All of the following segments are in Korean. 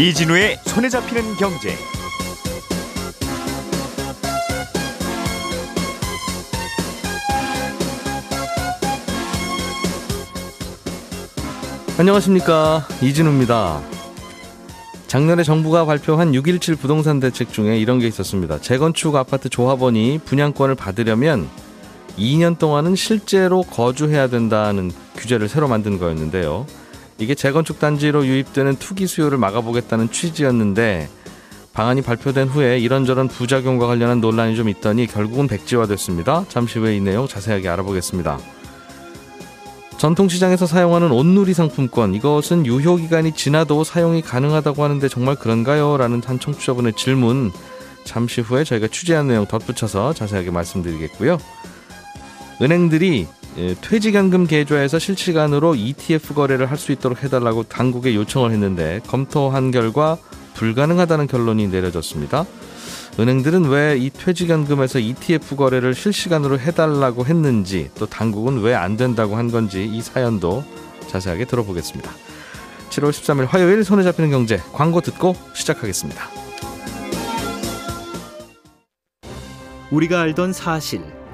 이진우의 손에 잡히는 경제. 안녕하십니까 이진우입니다. 작년에 정부가 발표한 6.17 부동산 대책 중에 이런 게 있었습니다. 재건축 아파트 조합원이 분양권을 받으려면 2년 동안은 실제로 거주해야 된다는 규제를 새로 만든 거였는데요. 이게 재건축 단지로 유입되는 투기 수요를 막아보겠다는 취지였는데 방안이 발표된 후에 이런저런 부작용과 관련한 논란이 좀 있더니 결국은 백지화됐습니다. 잠시 후에 이 내용 자세하게 알아보겠습니다. 전통시장에서 사용하는 온누리 상품권 이것은 유효기간이 지나도 사용이 가능하다고 하는데 정말 그런가요? 라는 한 청취자분의 질문 잠시 후에 저희가 취재한 내용 덧붙여서 자세하게 말씀드리겠고요. 은행들이 예, 퇴직연금 계좌에서 실시간으로 ETF 거래를 할 수 있도록 해달라고 당국에 요청을 했는데 검토한 결과 불가능하다는 결론이 내려졌습니다. 은행들은 왜 이 퇴직연금에서 ETF 거래를 실시간으로 해달라고 했는지 또 당국은 왜 안 된다고 한 건지 이 사연도 자세하게 들어보겠습니다. 7월 13일 화요일 손에 잡히는 경제 광고 듣고 시작하겠습니다. 우리가 알던 사실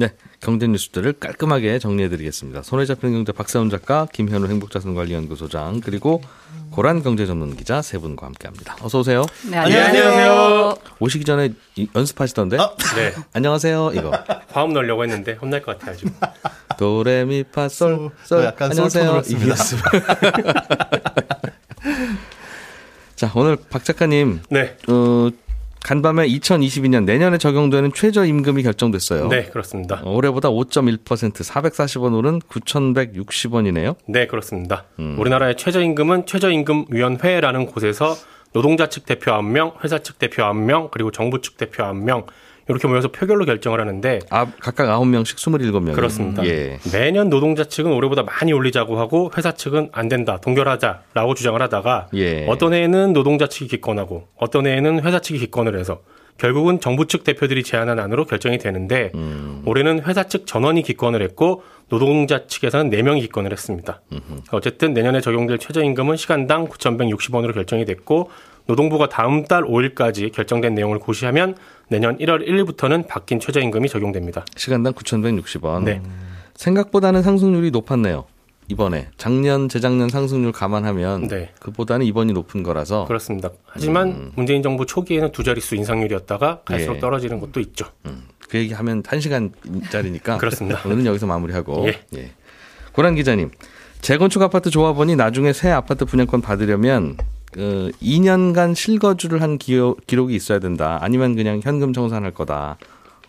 네, 경제 뉴스들을 깔끔하게 정리해드리겠습니다. 손에 잡히는 경제 박사훈 작가, 김현우 행복자산관리연구소장, 그리고 고란 경제 전문 기자 세 분과 함께합니다. 어서 오세요. 네, 안녕하세요. 오시기 전에 이- 연습하시던데? 네. 안녕하세요. 이거 화음 넣으려고 했는데 혼날 것 같아요, 지금. 도레미파솔 저 썰. 약간 안녕하세요. 이겼습니다. 자, 오늘 박 작가님, 네. 어, 간밤에 2022년 내년에 적용되는 최저임금이 결정됐어요. 네, 그렇습니다. 어, 올해보다 5.1% 440원 오른 9,160원이네요. 네, 그렇습니다. 우리나라의 최저임금은 최저임금위원회라는 곳에서 노동자 측 대표 1명, 회사 측 대표 1명, 그리고 정부 측 대표 1명, 이렇게 모여서 표결로 결정을 하는데 아, 각각 9명씩 27명. 그렇습니다. 예. 매년 노동자 측은 올해보다 많이 올리자고 하고 회사 측은 안 된다, 동결하자라고 주장을 하다가 예. 어떤 해에는 노동자 측이 기권하고 어떤 해에는 회사 측이 기권을 해서 결국은 정부 측 대표들이 제안한 안으로 결정이 되는데 음. 올해는 회사 측 전원이 기권을 했고 노동자 측에서는 4명이 기권을 했습니다. 어쨌든 내년에 적용될 최저임금은 시간당 9,160원으로 결정이 됐고 노동부가 다음 달 5일까지 결정된 내용을 고시하면 내년 1월 1일부터는 바뀐 최저임금이 적용됩니다. 시간당 9,160원. 네. 생각보다는 상승률이 높았네요. 이번에 작년 재작년 상승률 감안하면 네. 그보다는 이번이 높은 거라서 그렇습니다. 하지만 문재인 정부 초기에는 두 자릿수 인상률이었다가 갈수록 음. 예. 떨어지는 것도 있죠. 그 얘기하면 1 시간짜리니까 그렇습니다. 오늘은 여기서 마무리하고 예. 예. 고란 기자님 재건축 아파트 조합원이 나중에 새 아파트 분양권 받으려면 그 2년간 실거주를 한 기호, 기록이 있어야 된다. 아니면 그냥 현금 청산할 거다.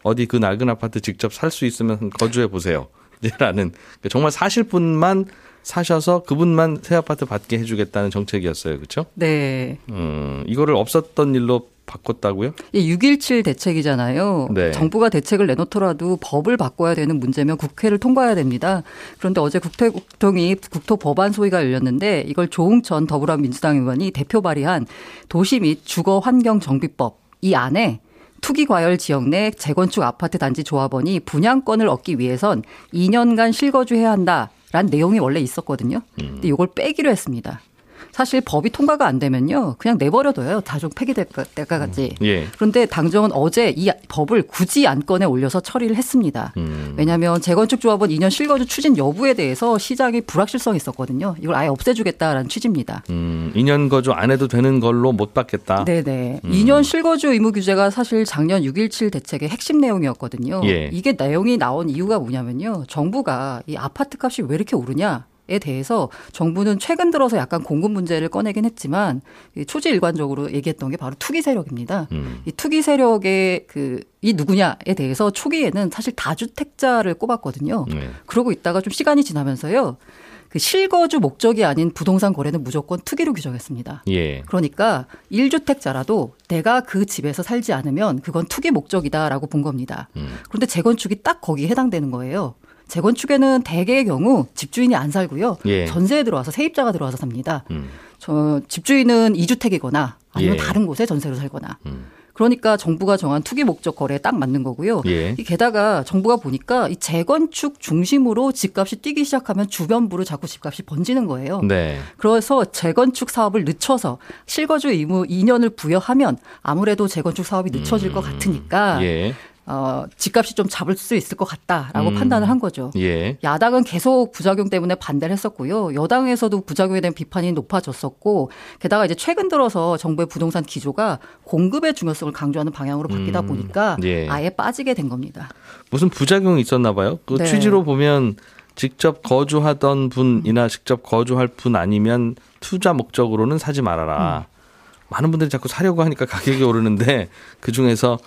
어디 그 낡은 아파트 직접 살 수 있으면 거주해 보세요. 라는 정말 사실 분만 사셔서 그분만 새 아파트 받게 해주겠다는 정책이었어요. 그렇죠? 네. 음, 이거를 없었던 일로 바꿨다고요? 이6.17 대책이잖아요. 네. 정부가 대책을 내놓더라도 법을 바꿔야 되는 문제면 국회를 통과해야 됩니다. 그런데 어제 국토국통이 국토 법안 소위가 열렸는데 이걸 조웅천 더불어민주당 의원이 대표 발의한 도시 및 주거 환경 정비법 이 안에 투기 과열 지역 내 재건축 아파트 단지 조합원이 분양권을 얻기 위해선 2년간 실거주해야 한다 라는 내용이 원래 있었거든요. 근데 이걸 빼기로 했습니다. 사실 법이 통과가 안 되면요. 그냥 내버려둬요. 다좀 폐기될 거- 때까지. 예. 그런데 당정은 어제 이 법을 굳이 안건에 올려서 처리를 했습니다. 음. 왜냐하면 재건축 조합원 2년 실거주 추진 여부에 대해서 시장이 불확실성이 있었거든요. 이걸 아예 없애주겠다라는 취지입니다. 음, 2년 거주 안 해도 되는 걸로 못 받겠다. 네네. 음. 2년 실거주 의무 규제가 사실 작년 6.17 대책의 핵심 내용이었거든요. 예. 이게 내용이 나온 이유가 뭐냐면요. 정부가 이 아파트 값이 왜 이렇게 오르냐. 에 대해서 정부는 최근 들어서 약간 공급 문제를 꺼내긴 했지만 이 초지 일관적으로 얘기했던 게 바로 투기 세력입니다. 음. 이 투기 세력의 그 이 누구냐에 대해서 초기에는 사실 다주택자를 꼽았거든요. 네. 그러고 있다가 좀 시간이 지나면서요. 그 실거주 목적이 아닌 부동산 거래는 무조건 투기로 규정했습니다. 예. 그러니까 1주택자라도 내가 그 집에서 살지 않으면 그건 투기 목적이다라고 본 겁니다. 음. 그런데 재건축이 딱 거기에 해당되는 거예요. 재건축에는 대개의 경우 집주인이 안 살고요. 예. 전세에 들어와서 세입자가 들어와서 삽니다. 음. 저 집주인은 이주택이거나 아니면 예. 다른 곳에 전세로 살거나. 음. 그러니까 정부가 정한 투기 목적 거래에 딱 맞는 거고요. 예. 이 게다가 정부가 보니까 이 재건축 중심으로 집값이 뛰기 시작하면 주변부로 자꾸 집값이 번지는 거예요. 네. 그래서 재건축 사업을 늦춰서 실거주 의무 2년을 부여하면 아무래도 재건축 사업이 늦춰질 것 같으니까 예. 어, 집값이 좀 잡을 수 있을 것 같다라고 음. 판단을 한 거죠. 예. 야당은 계속 부작용 때문에 반대를 했었고요. 여당에서도 부작용에 대한 비판이 높아졌었고, 게다가 이제 최근 들어서 정부의 부동산 기조가 공급의 중요성을 강조하는 방향으로 바뀌다 음. 보니까 예. 아예 빠지게 된 겁니다. 무슨 부작용이 있었나 봐요. 그 네. 취지로 보면 직접 거주하던 분이나 직접 거주할 분 아니면 투자 목적으로는 사지 말아라. 음. 많은 분들이 자꾸 사려고 하니까 가격이 오르는데 그 중에서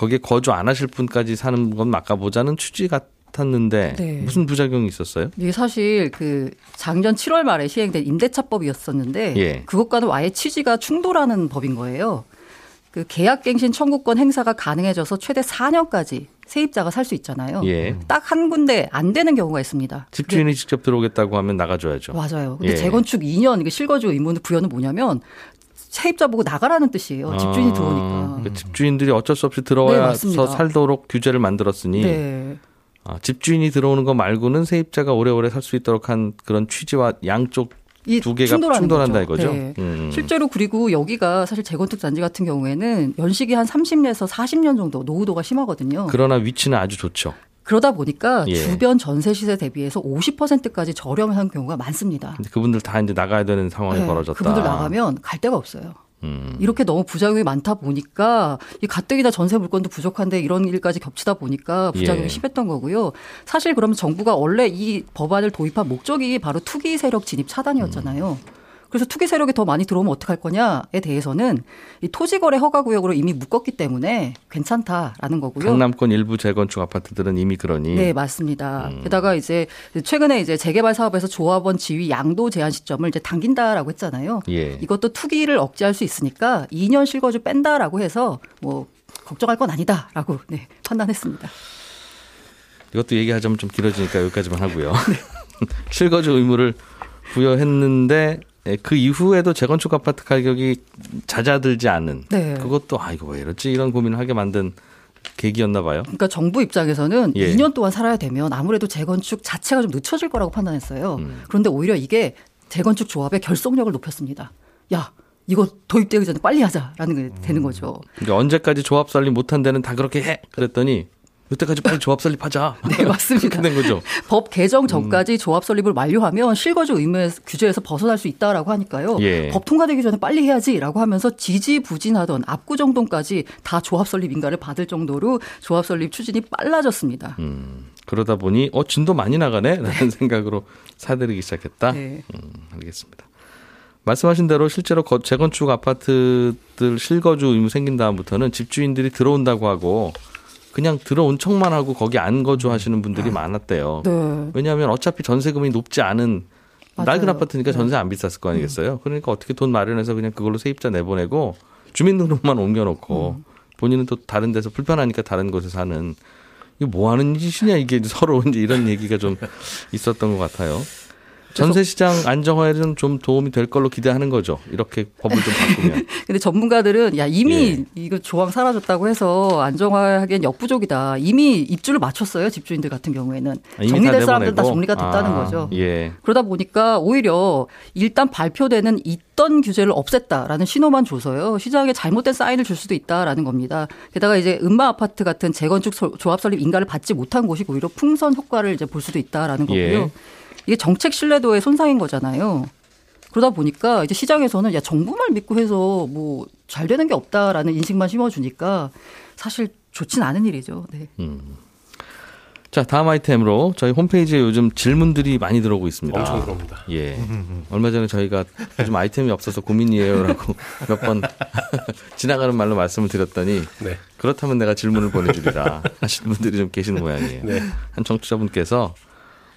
거기에 거주 안 하실 분까지 사는 건 막아보자는 취지 같았는데 네. 무슨 부작용이 있었어요? 이게 사실 그 작년 7월 말에 시행된 임대차법이었었는데 예. 그것과는 아예 취지가 충돌하는 법인 거예요. 그 계약갱신 청구권 행사가 가능해져서 최대 4년까지 세입자가 살 수 있잖아요. 예. 딱한 군데 안 되는 경우가 있습니다. 집주인이 직접 들어오겠다고 하면 나가줘야죠. 맞아요. 근데 예. 재건축 2년 이게 실거주 의무 부여는 뭐냐면 세입자 보고 나가라는 뜻이에요. 집주인이 아, 들어오니까. 그러니까 집주인들이 어쩔 수 없이 네, 들어와서 맞습니다. 살도록 규제를 만들었으니 네. 아, 집주인이 들어오는 거 말고는 세입자가 오래오래 살 수 있도록 한 그런 취지와 양쪽 이두 개가 충돌한다 거죠. 이거죠. 네. 음. 실제로 그리고 여기가 사실 재건축 단지 같은 경우에는 연식이 한 30년에서 40년 정도 노후도가 심하거든요. 그러나 위치는 아주 좋죠. 그러다 보니까 예. 주변 전세 시세 대비해서 50%까지 저렴한 경우가 많습니다. 근데 그분들 다 이제 나가야 되는 상황이 네, 벌어졌다. 그분들 나가면 갈 데가 없어요. 음. 이렇게 너무 부작용이 많다 보니까 이 가뜩이나 전세 물건도 부족한데 이런 일까지 겹치다 보니까 부작용이 예. 심했던 거고요. 사실 그러면 정부가 원래 이 법안을 도입한 목적이 바로 투기 세력 진입 차단이었잖아요. 그래서 투기 세력이 더 많이 들어오면 어떡할 거냐에 대해서는 이 토지거래 허가 구역으로 이미 묶었기 때문에 괜찮다라는 거고요. 강남권 일부 재건축 아파트들은 이미 그러니 네, 맞습니다. 음. 게다가 이제 최근에 이제 재개발 사업에서 조합원 지위 양도 제한 시점을 이제 당긴다라고 했잖아요. 예. 이것도 투기를 억제할 수 있으니까 2년 실거주 뺀다라고 해서 뭐 걱정할 건 아니다라고 네, 판단했습니다. 이것도 얘기하자면 좀 길어지니까 여기까지만 하고요. 네. 실거주 의무를 부여했는데 예, 그 이후에도 재건축 아파트 가격이 잦아들지 않은 네. 그것도 아 이거 왜 이렇지 이런 고민을 하게 만든 계기였나 봐요. 그러니까 정부 입장에서는 예. 2년 동안 살아야 되면 아무래도 재건축 자체가 좀 늦춰질 거라고 판단했어요. 음. 그런데 오히려 이게 재건축 조합의 결속력을 높였습니다. 야, 이거 도입되기 전에 빨리 하자라는 게 음. 되는 거죠. 그러니까 언제까지 조합 설립 못한 데는 다 그렇게 해 그랬더니 이때까지 빨리 조합 설립하자. 네, 맞습니다. 된 거죠. 법 개정 음. 전까지 조합 설립을 완료하면 실거주 의무 규제에서 벗어날 수 있다라고 하니까요. 예. 법 통과되기 전에 빨리 해야지라고 하면서 지지부진하던 압구정동까지 다 조합 설립 인가를 받을 정도로 조합 설립 추진이 빨라졌습니다. 음, 그러다 보니 어 진도 많이 나가네라는 생각으로 사들이기 시작했다. 네. 음, 알겠습니다. 말씀하신 대로 실제로 거- 재건축 아파트들 실거주 의무 생긴 다음부터는 집주인들이 들어온다고 하고 그냥 들어온 척만 하고 거기 안 거주하시는 분들이 많았대요. 네. 왜냐하면 어차피 전세금이 높지 않은 맞아요. 낡은 아파트니까 네. 전세 안 비쌌을 거 아니겠어요. 그러니까 어떻게 돈 마련해서 그냥 그걸로 세입자 내보내고 주민등록만 옮겨놓고 음. 본인은 또 다른 데서 불편하니까 다른 곳에 사는 이게 뭐 하는 짓이냐 이게 서로 이제 이런 얘기가 좀 있었던 것 같아요. 전세 시장 안정화에는 좀 도움이 될 걸로 기대하는 거죠. 이렇게 법을 좀 바꾸면. 근데 전문가들은 야 이미 예. 이거 조항 사라졌다고 해서 안정화하기엔 역부족이다. 이미 입주를 마쳤어요 집주인들 같은 경우에는 다 정리될 사람들은 다? 정리가 됐다는 아, 거죠. 예. 그러다 보니까 오히려 일단 발표되는 있던 규제를 없앴다라는 신호만 줘서요 시장에 잘못된 사인을 줄 수도 있다라는 겁니다. 게다가 이제 음마 아파트 같은 재건축 소- 조합 설립 인가를 받지 못한 곳이 오히려 풍선 효과를 이제 볼 수도 있다라는 거고요. 예. 이게 정책 신뢰도의 손상인 거잖아요. 그러다 보니까 이제 시장에서는 야 정부만 믿고 해서 뭐 잘 되는 게 없다라는 인식만 심어주니까 사실 좋진 않은 일이죠. 네. 자 다음 아이템으로 저희 홈페이지에 요즘 질문들이 많이 들어오고 있습니다. 엄청 들어옵니다. 예. 얼마 전에 저희가 요즘 아이템이 없어서 고민이에요라고 몇 번 지나가는 말로 말씀을 드렸더니 네. 그렇다면 내가 질문을 보내주리라 하시는 분들이 좀 계시는 모양이에요. 네. 한 청취자분께서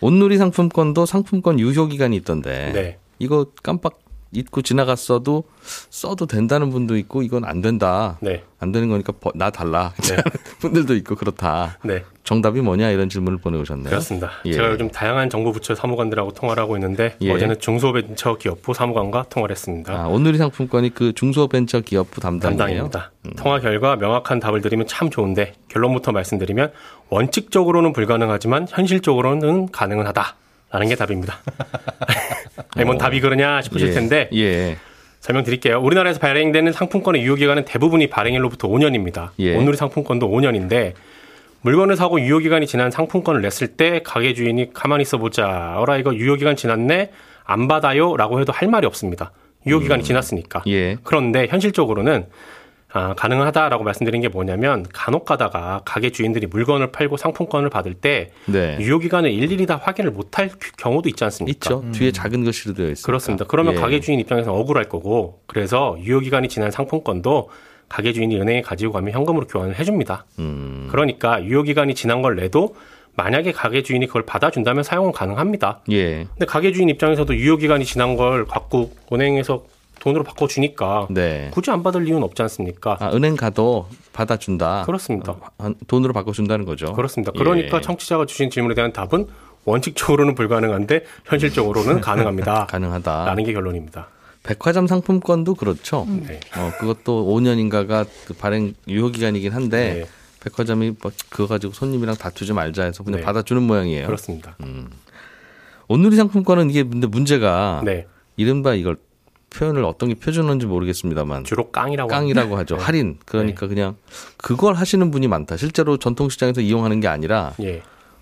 온누리 상품권도 상품권 유효 기간이 있던데 네. 이거 깜빡 잊고 지나갔어도 써도 된다는 분도 있고 이건 안 된다. 네. 안 되는 거니까 버- 나 달라. 네. 분들도 있고 그렇다. 네. 정답이 뭐냐 이런 질문을 보내오셨네요. 그렇습니다. 예. 제가 요즘 다양한 정부 부처 사무관들하고 통화를 하고 있는데 예. 어제는 중소벤처기업부 사무관과 통화를 했습니다. 아, 오늘의 상품권이 그 중소벤처기업부 담당이에요. 담당입니다. 통화 결과 명확한 답을 드리면 참 좋은데 결론부터 말씀드리면 원칙적으로는 불가능하지만 현실적으로는 가능은 하다라는 게 답입니다. 아니, 뭔 답이 그러냐 싶으실 예. 텐데 예. 설명드릴게요. 우리나라에서 발행되는 상품권의 유효기간은 대부분이 발행일로부터 5년입니다. 예. 오늘의 상품권도 5년인데 물건을 사고 유효기간이 지난 상품권을 냈을 때 가게 주인이 가만히 있어보자. 어라 이거 유효기간 지났네? 안 받아요? 라고 해도 할 말이 없습니다. 유효기간이 지났으니까. 예. 그런데 현실적으로는 아, 가능하다라고 말씀드린 게 뭐냐면 간혹 가다가 가게 주인들이 물건을 팔고 상품권을 받을 때 네. 유효기간을 일일이 다 확인을 못할 경우도 있지 않습니까? 있죠. 뒤에 작은 글씨로 되어 있습니다. 그렇습니다. 그러면 예. 가게 주인 입장에서 억울할 거고 그래서 유효기간이 지난 상품권도 가게 주인이 은행에 가지고 가면 현금으로 교환을 해줍니다. 음. 그러니까 유효 기간이 지난 걸 내도 만약에 가게 주인이 그걸 받아준다면 사용은 가능합니다. 예. 근데 가게 주인 입장에서도 유효 기간이 지난 걸 갖고 은행에서 돈으로 바꿔주니까 네. 굳이 안 받을 이유는 없지 않습니까? 아, 은행 가도 받아준다. 그렇습니다. 한- 돈으로 바꿔준다는 거죠. 그렇습니다. 그러니까 예. 청취자가 주신 질문에 대한 답은 원칙적으로는 불가능한데 현실적으로는 가능합니다. 가능하다. 라는 게 결론입니다. 백화점 상품권도 그렇죠. 네. 어, 그것도 5년인가가 그 발행 유효 기간이긴 한데 네. 백화점이 뭐 그거 가지고 손님이랑 다투지 말자 해서 그냥 네. 받아주는 모양이에요. 그렇습니다. 오늘의 상품권은 이게 근데 문제가 네. 이른바 이걸 표현을 어떤 게 표준어인지 모르겠습니다만 주로 깡이라고 깡이라고 하죠. 할인. 그러니까 그냥 그걸 하시는 분이 많다. 실제로 전통시장에서 이용하는 게 아니라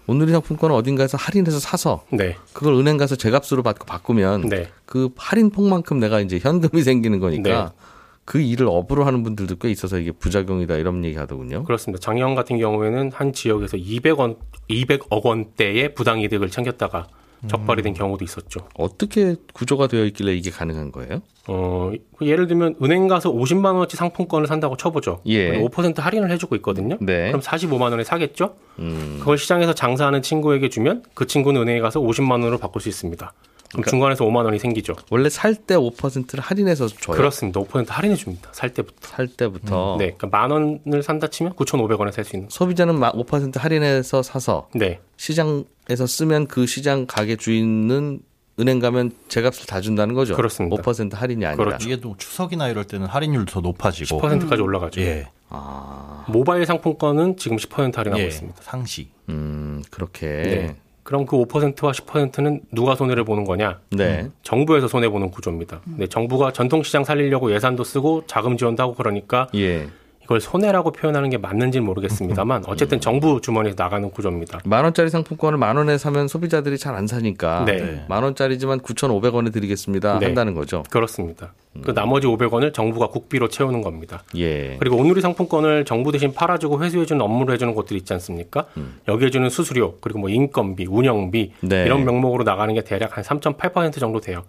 오늘의 상품권은 어딘가에서 할인해서 사서 네. 그걸 은행 가서 제값으로 받고 바꾸면 네. 그 할인 폭만큼 내가 이제 현금이 생기는 거니까 네. 그 일을 업으로 하는 분들도 꽤 있어서 이게 부작용이다 이런 얘기 하더군요. 그렇습니다. 작년 같은 경우에는 한 지역에서 200원, 200억 원대의 부당 이득을 챙겼다가 적발이 된 경우도 있었죠. 어떻게 구조가 되어 있길래 이게 가능한 거예요? 어, 예를 들면 은행 가서 50만 원어치 상품권을 산다고 쳐보죠. 예. 5% 할인을 해주고 있거든요. 네. 그럼 45만 원에 사겠죠? 음, 그걸 시장에서 장사하는 친구에게 주면 그 친구는 은행에 가서 50만 원으로 바꿀 수 있습니다. 그럼 중간에서 5만 원이 생기죠. 원래 살 때 5%를 할인해서 줘요. 그렇습니다. 5% 할인해 줍니다. 살 때부터. 살 때부터 네, 그러니까 만 원을 산다 치면 9,500원에 살 수 있는. 소비자는 마- 5% 할인해서 사서 네, 시장에서 쓰면 그 시장 가게 주인은 은행 가면 제값을 다 준다는 거죠. 그렇습니다. 5% 할인이 아니라. 그렇죠. 이게 또 추석이나 이럴 때는 할인율도 더 높아지고 10%까지 올라가죠. 예. 아, 모바일 상품권은 지금 10% 할인하고 예. 있습니다. 상시. 음, 그렇게. 네. 그럼 그 5%와 10%는 누가 손해를 보는 거냐? 네. 정부에서 손해 보는 구조입니다. 네, 정부가 전통시장 살리려고 예산도 쓰고 자금 지원도 하고 그러니까 예. 이걸 손해라고 표현하는 게 맞는지는 모르겠습니다만 어쨌든 정부 주머니에서 나가는 구조입니다. 만 원짜리 상품권을 만 원에 사면 소비자들이 잘 안 사니까 네. 만 원짜리지만 9,500원에 드리겠습니다 네. 한다는 거죠. 그렇습니다. 그 나머지 500원을 정부가 국비로 채우는 겁니다. 예. 그리고 온누리 상품권을 정부 대신 팔아주고 회수해주는 업무를 해주는 곳들이 있지 않습니까? 여기에 주는 수수료 그리고 뭐 인건비, 운영비 네. 이런 명목으로 나가는 게 대략 한 3.8% 정도 돼요.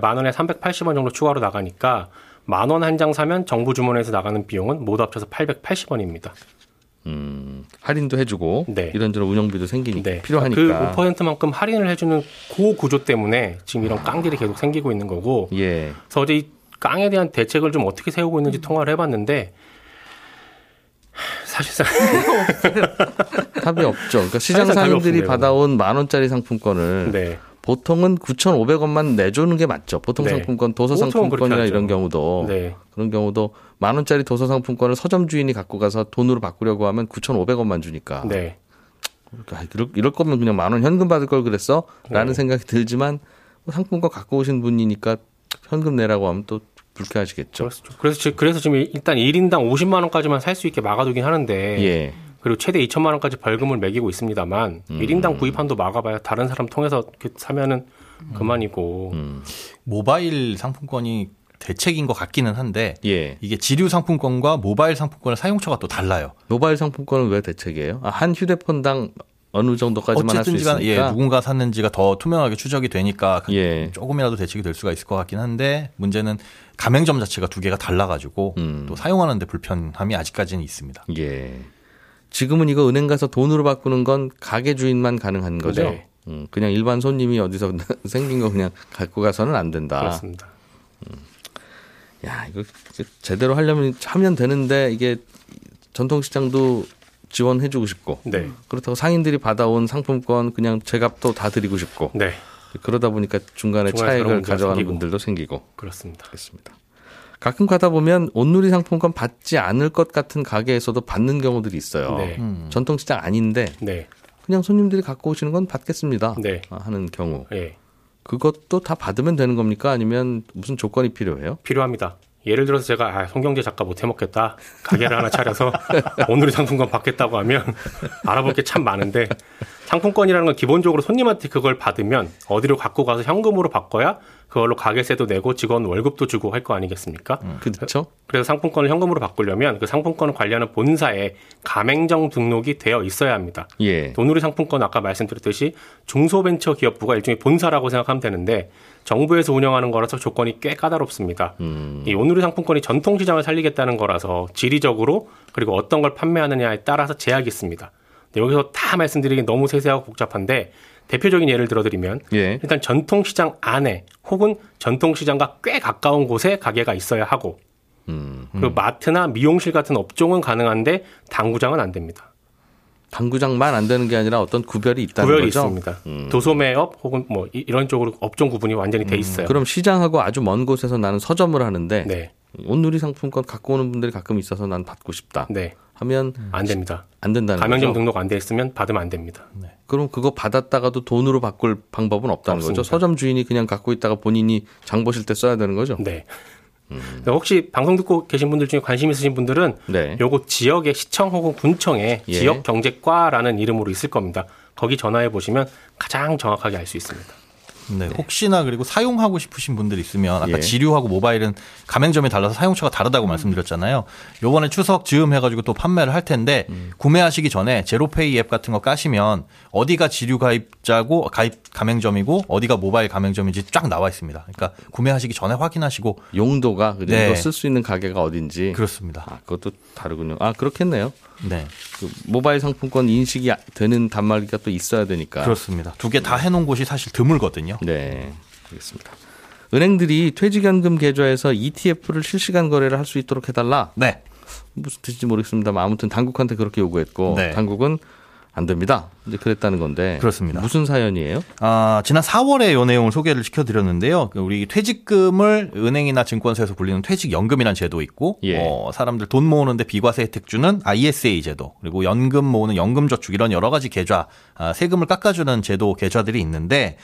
만 원에 380원 정도 추가로 나가니까 만 원 한 장 사면 정부 주머니에서 나가는 비용은 모두 합쳐서 880원입니다. 음, 할인도 해주고 네. 이런저런 운영비도 생기니까 네. 필요하니까. 그 5%만큼 할인을 해주는 그 구조 때문에 지금 이런 깡들이 계속 생기고 있는 거고 예. 그래서 어제 이 깡에 대한 대책을 좀 어떻게 세우고 있는지 통화를 해봤는데 사실상 답이 없죠. 그러니까 시장 없습니다, 받아온 만 원짜리 상품권을 네. 보통은 9,500원만 내주는 게 맞죠. 보통 네. 상품권, 도서 상품권이나. 이런 경우도 네. 그런 경우도 만 원짜리 도서 상품권을 서점 주인이 갖고 가서 돈으로 바꾸려고 하면 9,500원만 주니까. 네. 아, 이럴, 이럴 거면 그냥 만 원 현금 받을 걸 그랬어? 라는 네. 생각이 들지만 뭐 상품권 갖고 오신 분이니까 현금 내라고 하면 또 불쾌하시겠죠. 그렇죠. 그래서, 지- 그래서 지금 일단 1인당 50만 원까지만 살 수 있게 막아두긴 하는데 예. 그리고 최대 2천만 원까지 벌금을 매기고 있습니다만 음. 1인당 구입한도 막아봐야 다른 사람 통해서 이렇게 사면은 음. 그만이고 모바일 상품권이 대책인 것 같기는 한데 예. 이게 지류 상품권과 모바일 상품권의 사용처가 또 달라요. 모바일 상품권은 왜 대책이에요? 아, 한 휴대폰당 어느 정도까지만 할수 어쨌든 간에 있으니까. 예, 누군가 샀는지가 더 투명하게 추적이 되니까 예. 조금이라도 대책이 될 수가 있을 것 같긴 한데 문제는 가맹점 자체가 두 개가 달라가지고 음. 또 사용하는데 불편함이 아직까지는 있습니다. 예. 지금은 이거 은행 가서 돈으로 바꾸는 건 가게 주인만 가능한 거죠. 네. 음, 그냥 일반 손님이 어디서 생긴 거 그냥 갖고 가서는 안 된다. 그렇습니다. 야, 이거 제대로 하려면 하면 되는데 이게 전통시장도 지원해주고 싶고 네. 그렇다고 상인들이 받아온 상품권 그냥 제값도 다 드리고 싶고 네. 그러다 보니까 중간에 차액을 가져가는 생기고. 분들도 생기고 그렇습니다. 그렇습니다. 가끔 가다 보면 온누리 상품권 받지 않을 것 같은 가게에서도 받는 경우들이 있어요. 네. 전통시장 아닌데 네. 그냥 손님들이 갖고 오시는 건 받겠습니다 네. 하는 경우 예. 그것도 다 받으면 되는 겁니까 아니면 무슨 조건이 필요해요? 필요합니다. 예를 들어서 제가 아, 송경제 작가 못 해먹겠다 가게를 하나 차려서 오늘의 상품권 받겠다고 하면 알아볼 게 참 많은데 상품권이라는 건 기본적으로 손님한테 그걸 받으면 어디로 갖고 가서 현금으로 바꿔야 그걸로 가게세도 내고 직원 월급도 주고 할 거 아니겠습니까? 그렇죠? 그래서 상품권을 현금으로 바꾸려면 그 상품권을 관리하는 본사에 가맹점 등록이 되어 있어야 합니다. 예. 돈우리 상품권 아까 말씀드렸듯이 중소벤처기업부가 일종의 본사라고 생각하면 되는데 정부에서 운영하는 거라서 조건이 꽤 까다롭습니다. 음. 이 오누리 상품권이 전통 시장을 살리겠다는 거라서 지리적으로 그리고 어떤 걸 판매하느냐에 따라서 제약이 있습니다. 여기서 다 말씀드리기 너무 세세하고 복잡한데 대표적인 예를 들어드리면 예. 일단 전통 시장 안에 혹은 전통 시장과 꽤 가까운 곳에 가게가 있어야 하고 음. 그리고 마트나 미용실 같은 업종은 가능한데 당구장은 안 됩니다. 당구장만 안 되는 게 아니라 어떤 구별이 있다는 구별이 거죠. 있습니다. 도소매업 혹은 뭐 이- 이런 쪽으로 업종 구분이 완전히 돼 있어요. 그럼 시장하고 아주 먼 곳에서 나는 서점을 하는데 네, 온누리 상품권 갖고 오는 분들이 가끔 있어서 난 받고 싶다 네, 하면 안 됩니다. 안 된다는 가맹점 거죠. 등록 안 돼 있으면 받으면 안 됩니다. 그럼 그거 받았다가도 돈으로 바꿀 방법은 없다는 없습니다. 거죠. 서점 주인이 그냥 갖고 있다가 본인이 장 보실 때 써야 되는 거죠. 네. 혹시 방송 듣고 계신 분들 중에 관심 있으신 분들은 네. 요거 지역의 시청 혹은 군청에 예. 지역 경제과라는 이름으로 있을 겁니다. 거기 전화해 보시면 가장 정확하게 알 수 있습니다. 네, 혹시나 그리고 사용하고 싶으신 분들 있으면 아까 예. 지류하고 모바일은 가맹점에 달라서 사용처가 다르다고 말씀드렸잖아요. 요번에 추석 즈음 해가지고 또 판매를 할 텐데 구매하시기 전에 제로페이 앱 같은 거 까시면 어디가 지류 가입자고 가입 가맹점이고 어디가 모바일 가맹점인지 쫙 나와 있습니다. 그러니까 구매하시기 전에 확인하시고 용도가 그죠? 네. 이거 쓸수 있는 가게가 어딘지. 그렇습니다. 아, 그것도 다르군요. 아, 그렇겠네요. 네, 그 모바일 상품권 인식이 되는 단말기가 또 있어야 되니까. 그렇습니다. 두 개 다 해놓은 곳이 사실 드물거든요. 네, 알겠습니다. 은행들이 퇴직연금 계좌에서 ETF를 실시간 거래를 할 수 있도록 해달라. 네, 무슨 뜻인지 모르겠습니다만 아무튼 당국한테 그렇게 요구했고 네. 당국은 안 됩니다. 이제 그랬다는 건데 그렇습니다. 무슨 사연이에요? 아, 지난 4월에 요 내용을 소개를 시켜드렸는데요. 그 우리 퇴직금을 은행이나 증권사에서 굴리는 퇴직연금이라는 제도 있고, 예. 어, 사람들 돈 모으는데 비과세 혜택 주는 ISA 제도, 그리고 연금 모으는 연금저축 이런 여러 가지 계좌, 아, 세금을 깎아주는 제도 계좌들이 있는데,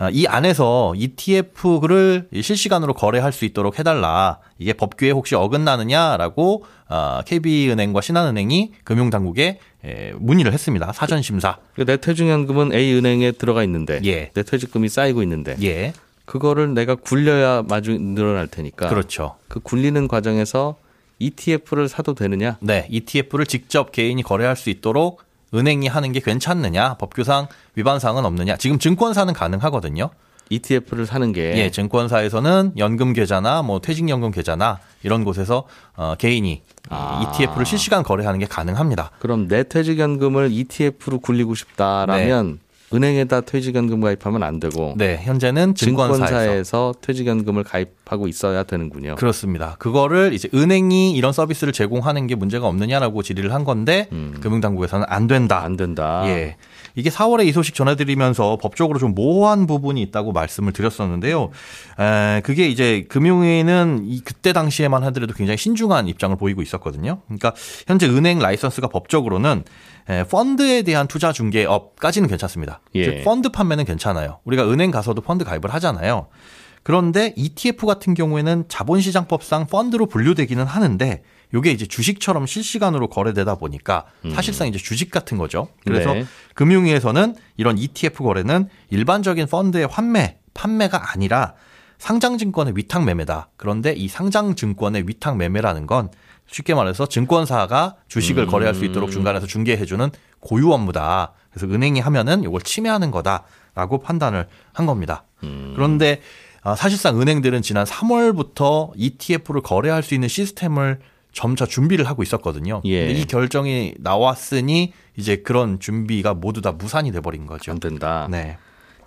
아, 이 안에서 ETF를 실시간으로 거래할 수 있도록 해달라. 이게 법규에 혹시 어긋나느냐라고 아, KB은행과 신한은행이 금융당국에 에, 문의를 했습니다. 사전 심사. 내 퇴직연금은 A 은행에 들어가 있는데 예. 내 퇴직금이 쌓이고 있는데 예, 그거를 내가 굴려야 마주 늘어날 테니까 그렇죠. 그 굴리는 과정에서 ETF를 사도 되느냐? 네, ETF를 직접 개인이 거래할 수 있도록 은행이 하는 게 괜찮느냐, 법규상 위반 사항은 없느냐. 지금 증권사는 가능하거든요. ETF를 사는 게 예, 증권사에서는 연금 계좌나 뭐 퇴직연금 계좌나 이런 곳에서 어, 개인이 아. ETF를 실시간 거래하는 게 가능합니다. 그럼 내 퇴직연금을 ETF로 굴리고 싶다라면 은행에다 퇴직연금 가입하면 안 되고 네, 현재는 증권사에서 증권사에서 퇴직연금을 가입하고 있어야 되는군요. 그렇습니다. 그거를 이제 은행이 이런 서비스를 제공하는 게 문제가 없느냐라고 질의를 한 건데 금융당국에서는 안 된다. 음. 안 된다. 예. 이게 4월에 이 소식 전해드리면서 법적으로 좀 모호한 부분이 있다고 말씀을 드렸었는데요. 에, 그게 이제 금융위는 이 그때 당시에만 하더라도 굉장히 신중한 입장을 보이고 있었거든요. 그러니까 현재 은행 라이선스가 법적으로는 에, 펀드에 대한 투자 중개업까지는 괜찮습니다. 예. 즉 펀드 판매는 괜찮아요. 우리가 은행 가서도 펀드 가입을 하잖아요. 그런데 ETF 같은 경우에는 자본시장법상 펀드로 분류되기는 하는데 요게 이제 주식처럼 실시간으로 거래되다 보니까 사실상 이제 주식 같은 거죠. 그래서 네. 금융위에서는 이런 ETF 거래는 일반적인 펀드의 환매, 판매가 아니라 상장 증권의 위탁 매매다. 그런데 이 상장 증권의 위탁 매매라는 건 쉽게 말해서 증권사가 주식을 거래할 수 있도록 중간에서 중개해주는 고유 업무다. 그래서 은행이 하면은 이걸 침해하는 거다라고 판단을 한 겁니다. 그런데 아, 사실상 은행들은 지난 3월부터 ETF를 거래할 수 있는 시스템을 점차 준비를 하고 있었거든요. 예. 이 결정이 나왔으니 이제 그런 준비가 모두 다 무산이 돼버린 거죠. 안 된다. 네.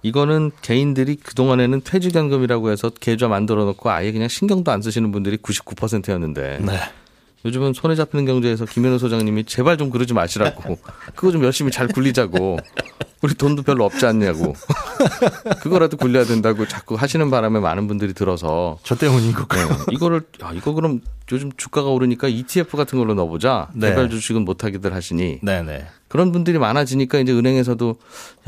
이거는 개인들이 그동안에는 퇴직연금이라고 해서 계좌 만들어 놓고 아예 그냥 신경도 안 쓰시는 분들이 99%였는데 네. 요즘은 손에 잡히는 경제에서 김현우 소장님이 제발 좀 그러지 마시라고. 그거 좀 열심히 잘 굴리자고. 우리 돈도 별로 없지 않냐고. 그거라도 굴려야 된다고 자꾸 하시는 바람에 많은 분들이 들어서 저 때문인 것 네, 같아요. 이거를 야, 이거 그럼 요즘 주가가 오르니까 ETF 같은 걸로 넣어보자. 네. 개별 주식은 못하기들 하시니 네네. 그런 분들이 많아지니까 이제 은행에서도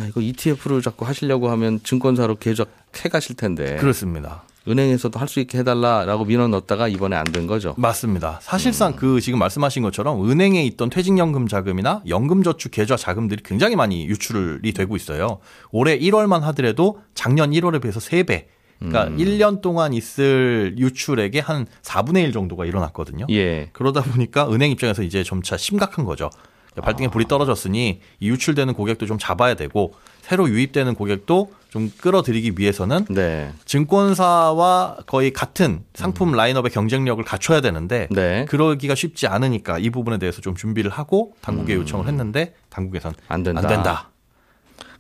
야 이거 ETF를 자꾸 하시려고 하면 증권사로 계좌 캐 가실 텐데 그렇습니다. 은행에서도 할 수 있게 해달라라고 민원 넣었다가 이번에 안 된 거죠. 맞습니다. 사실상 그 지금 말씀하신 것처럼 은행에 있던 퇴직연금 자금이나 연금저축 계좌 자금들이 굉장히 많이 유출이 되고 있어요. 올해 1월만 하더라도 작년 1월에 비해서 3배. 그러니까 1년 동안 있을 유출액의 한 4분의 1 정도가 일어났거든요. 예. 그러다 보니까 은행 입장에서 이제 점차 심각한 거죠. 발등에 불이 떨어졌으니 이 유출되는 고객도 좀 잡아야 되고 새로 유입되는 고객도 좀 끌어들이기 위해서는 네. 증권사와 거의 같은 상품 라인업의 경쟁력을 갖춰야 되는데 네. 그러기가 쉽지 않으니까 이 부분에 대해서 좀 준비를 하고 당국에 요청을 했는데 당국에선 안 된다. 안 된다.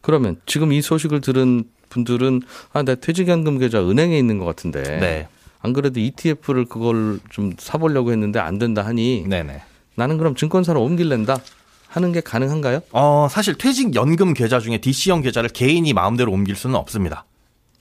그러면 지금 이 소식을 들은 분들은 아, 내 퇴직연금 계좌 은행에 있는 것 같은데. 네. 안 그래도 ETF를 그걸 좀 사보려고 했는데 안 된다 하니 네네. 나는 그럼 증권사로 옮길랜다 하는 게 가능한가요? 어, 사실 퇴직연금 계좌 중에 DC형 계좌를 개인이 마음대로 옮길 수는 없습니다.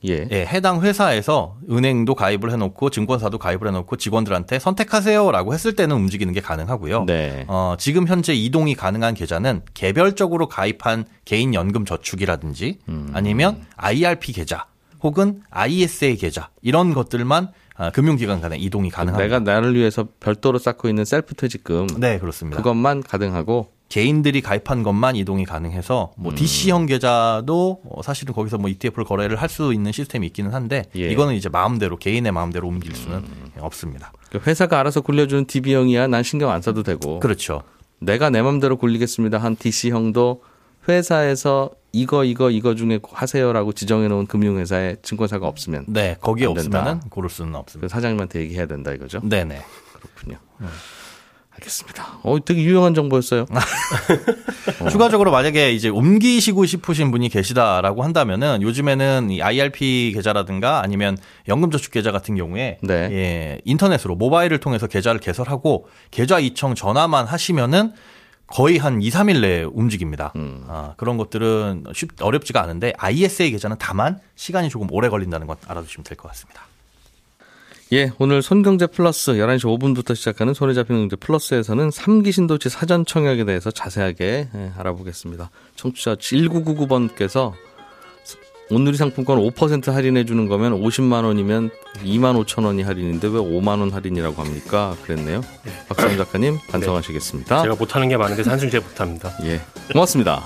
예. 예, 해당 회사에서 은행도 가입을 해놓고 증권사도 가입을 해놓고 직원들한테 선택하세요라고 했을 때는 움직이는 게 가능하고요. 네. 어, 지금 현재 이동이 가능한 계좌는 개별적으로 가입한 개인 연금 저축이라든지 음. 아니면 IRP 계좌 혹은 ISA 계좌 이런 것들만 아, 금융기관 간에 이동이 가능합니다. 내가 나를 위해서 별도로 쌓고 있는 셀프 퇴직금 네, 그렇습니다. 그것만 가능하고 개인들이 가입한 것만 이동이 가능해서 뭐 음. DC형 계좌도 어, 사실은 거기서 뭐 ETF를 거래를 할 수 있는 시스템이 있기는 한데 예. 음. 이거는 이제 마음대로 개인의 마음대로 옮길 수는 없습니다. 그 회사가 알아서 굴려주는 DB형이야 난 신경 안 써도 되고 그렇죠. 내가 내 맘대로 굴리겠습니다 한 DC형도 회사에서 이거 이거 이거 중에 하세요라고 지정해 놓은 금융회사에 증권사가 없으면 네, 거기에 된다. 없으면은 고를 수는 그 없습니다. 사장님한테 얘기해야 된다 이거죠. 네네. 그렇군요. 알겠습니다. 어, 되게 유용한 정보였어요. 추가적으로 만약에 이제 옮기시고 싶으신 분이 계시다라고 한다면은 요즘에는 이 IRP 계좌라든가 아니면 연금저축 계좌 같은 경우에 네. 예, 인터넷으로 모바일을 통해서 계좌를 개설하고 계좌 이청 전화만 하시면은 거의 한 2, 3일 내에 움직입니다. 음. 아, 그런 것들은 쉽, 어렵지가 않은데 ISA 계좌는 다만 시간이 조금 오래 걸린다는 것 알아두시면 될 것 같습니다. 예, 오늘 손경제 플러스 11시 5분부터 시작하는 손에 잡히는 경제 플러스에서는 3기 신도시 사전 청약에 대해서 자세하게 예, 알아보겠습니다. 청취자 1999번께서 온누리 상품권 5% 할인해 주는 거면 50만 원이면 2만 5천 원이 할인인데 왜 5만 원 할인이라고 합니까? 그랬네요. 박수영 작가님 반성하시겠습니다. 제가 못하는 게 많은데 산수를 제 못합니다. 예, 고맙습니다.